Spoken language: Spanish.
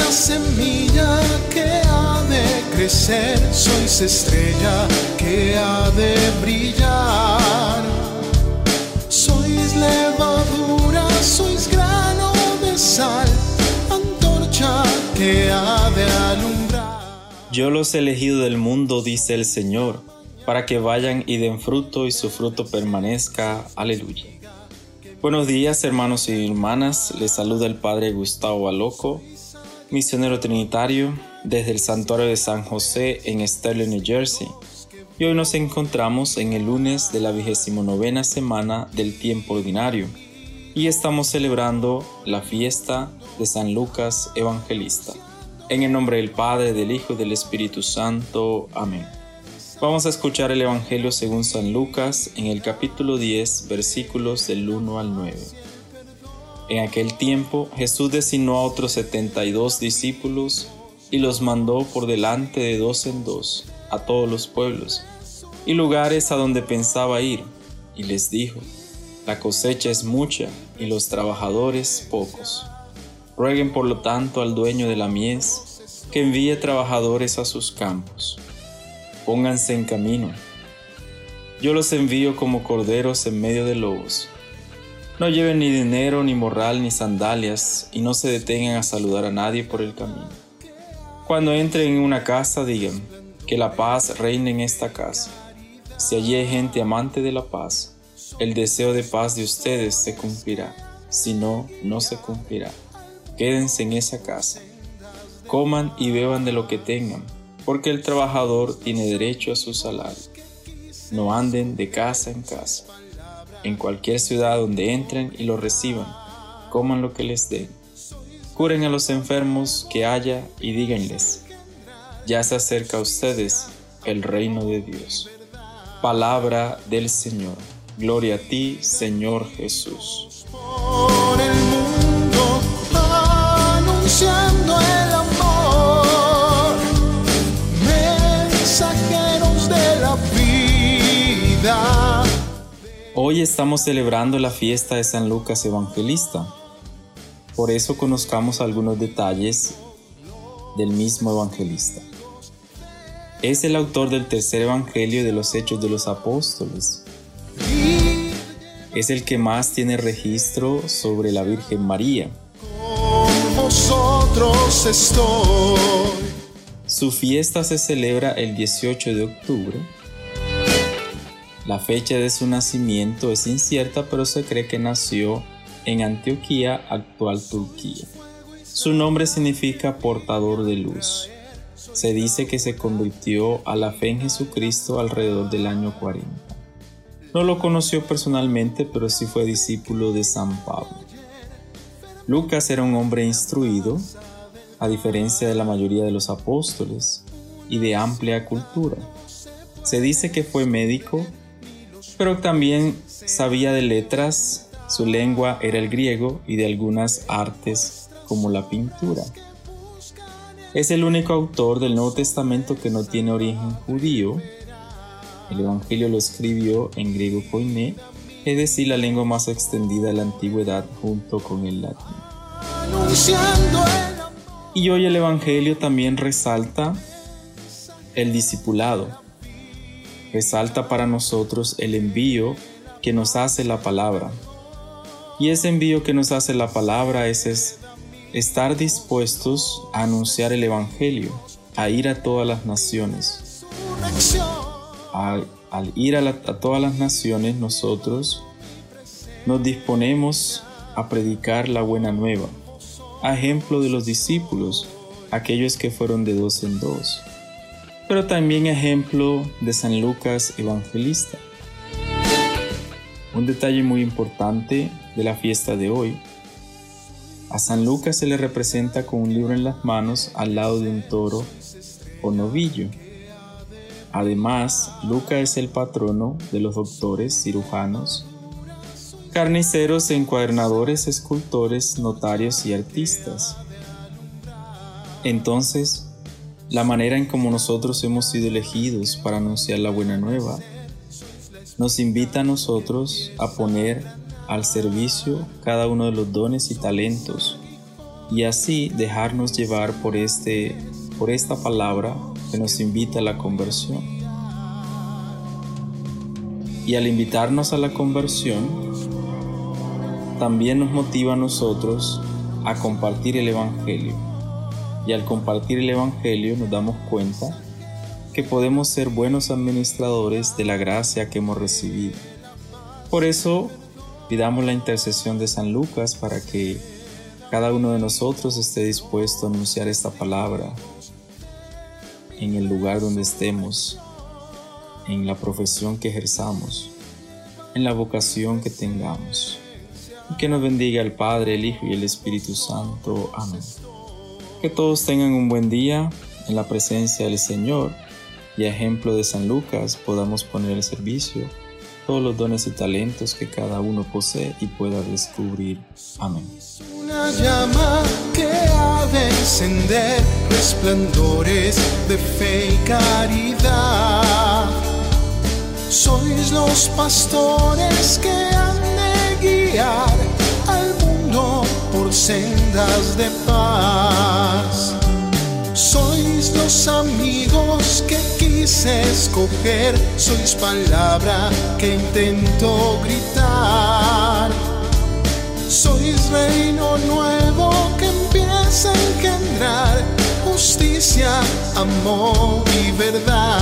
la semilla que ha de crecer, sois estrella que ha de brillar. Sois levadura, sois grano de sal, antorcha que ha de alumbrar. Yo los he elegido del mundo, dice el Señor, para que vayan y den fruto y su fruto permanezca. Aleluya. Buenos días hermanos y hermanas, les saluda el Padre Gustavo Baloco, misionero trinitario desde el Santuario de San José en Sterling, New Jersey. Y hoy nos encontramos en el lunes de la vigésimo novena semana del tiempo ordinario y estamos celebrando la fiesta de San Lucas Evangelista. En el nombre del Padre, del Hijo y del Espíritu Santo. Amén. Vamos a escuchar el Evangelio según San Lucas en el capítulo 10, versículos del 1 al 9. En aquel tiempo Jesús designó a otros setenta y dos discípulos y los mandó por delante de dos en dos a todos los pueblos y lugares a donde pensaba ir, y les dijo, la cosecha es mucha y los trabajadores pocos. Rueguen por lo tanto al dueño de la mies que envíe trabajadores a sus campos pónganse en camino. Yo los envío como corderos en medio de lobos. No lleven ni dinero, ni morral, ni sandalias, y no se detengan a saludar a nadie por el camino. Cuando entren en una casa, digan, que la paz reine en esta casa. Si allí hay gente amante de la paz, el deseo de paz de ustedes se cumplirá. Si no, no se cumplirá. Quédense en esa casa. Coman y beban de lo que tengan porque el trabajador tiene derecho a su salario. No anden de casa en casa. En cualquier ciudad donde entren y lo reciban, coman lo que les den. Curen a los enfermos que haya y díganles, ya se acerca a ustedes el reino de Dios. Palabra del Señor. Gloria a ti, Señor Jesús. Hoy estamos celebrando la fiesta de San Lucas Evangelista. Por eso conozcamos algunos detalles del mismo evangelista. Es el autor del tercer evangelio de los Hechos de los Apóstoles. Es el que más tiene registro sobre la Virgen María. Su fiesta se celebra el 18 de octubre. La fecha de su nacimiento es incierta, pero se cree que nació en Antioquía, actual Turquía. Su nombre significa portador de luz. Se dice que se convirtió a la fe en Jesucristo alrededor del año 40. No lo conoció personalmente, pero sí fue discípulo de San Pablo. Lucas era un hombre instruido, a diferencia de la mayoría de los apóstoles, y de amplia cultura. Se dice que fue médico, pero también sabía de letras, su lengua era el griego y de algunas artes como la pintura. Es el único autor del Nuevo Testamento que no tiene origen judío. El Evangelio lo escribió en griego koiné, es decir, la lengua más extendida de la antigüedad junto con el latín. Y hoy el Evangelio también resalta el discipulado. Resalta para nosotros el envío que nos hace la palabra. Y ese envío que nos hace la palabra es, es estar dispuestos a anunciar el Evangelio, a ir a todas las naciones. Al, ir a, a todas las naciones nosotros nos disponemos a predicar la buena nueva, a ejemplo de los discípulos, aquellos que fueron de dos en dos, pero también ejemplo de San Lucas Evangelista. Un detalle muy importante de la fiesta de hoy, a San Lucas se le representa con un libro en las manos al lado de un toro o novillo. Además, Lucas es el patrono de los doctores, cirujanos, carniceros, encuadernadores, escultores, notarios y artistas. Entonces, la manera en como nosotros hemos sido elegidos para anunciar la buena nueva nos invita a nosotros a poner al servicio cada uno de los dones y talentos y así dejarnos llevar por, este, por esta palabra que nos invita a la conversión. Y al invitarnos a la conversión, también nos motiva a nosotros a compartir el Evangelio. Y al compartir el Evangelio nos damos cuenta que podemos ser buenos administradores de la gracia que hemos recibido. Por eso pidamos la intercesión de San Lucas para que cada uno de nosotros esté dispuesto a anunciar esta palabra en el lugar donde estemos, en la profesión que ejerzamos, en la vocación que tengamos. Y que nos bendiga el Padre, el Hijo y el Espíritu Santo. Amén. Que todos tengan un buen día en la presencia del Señor y a ejemplo de San Lucas podamos poner al servicio todos los dones y talentos que cada uno posee y pueda descubrir. Amén. Una llama que ha de encender resplandores de fe y caridad. Sois los pastores que han de guiar sendas de paz. Sois los amigos que quise escoger, sois palabra que intento gritar. Sois reino nuevo que empieza a engendrar justicia, amor y verdad.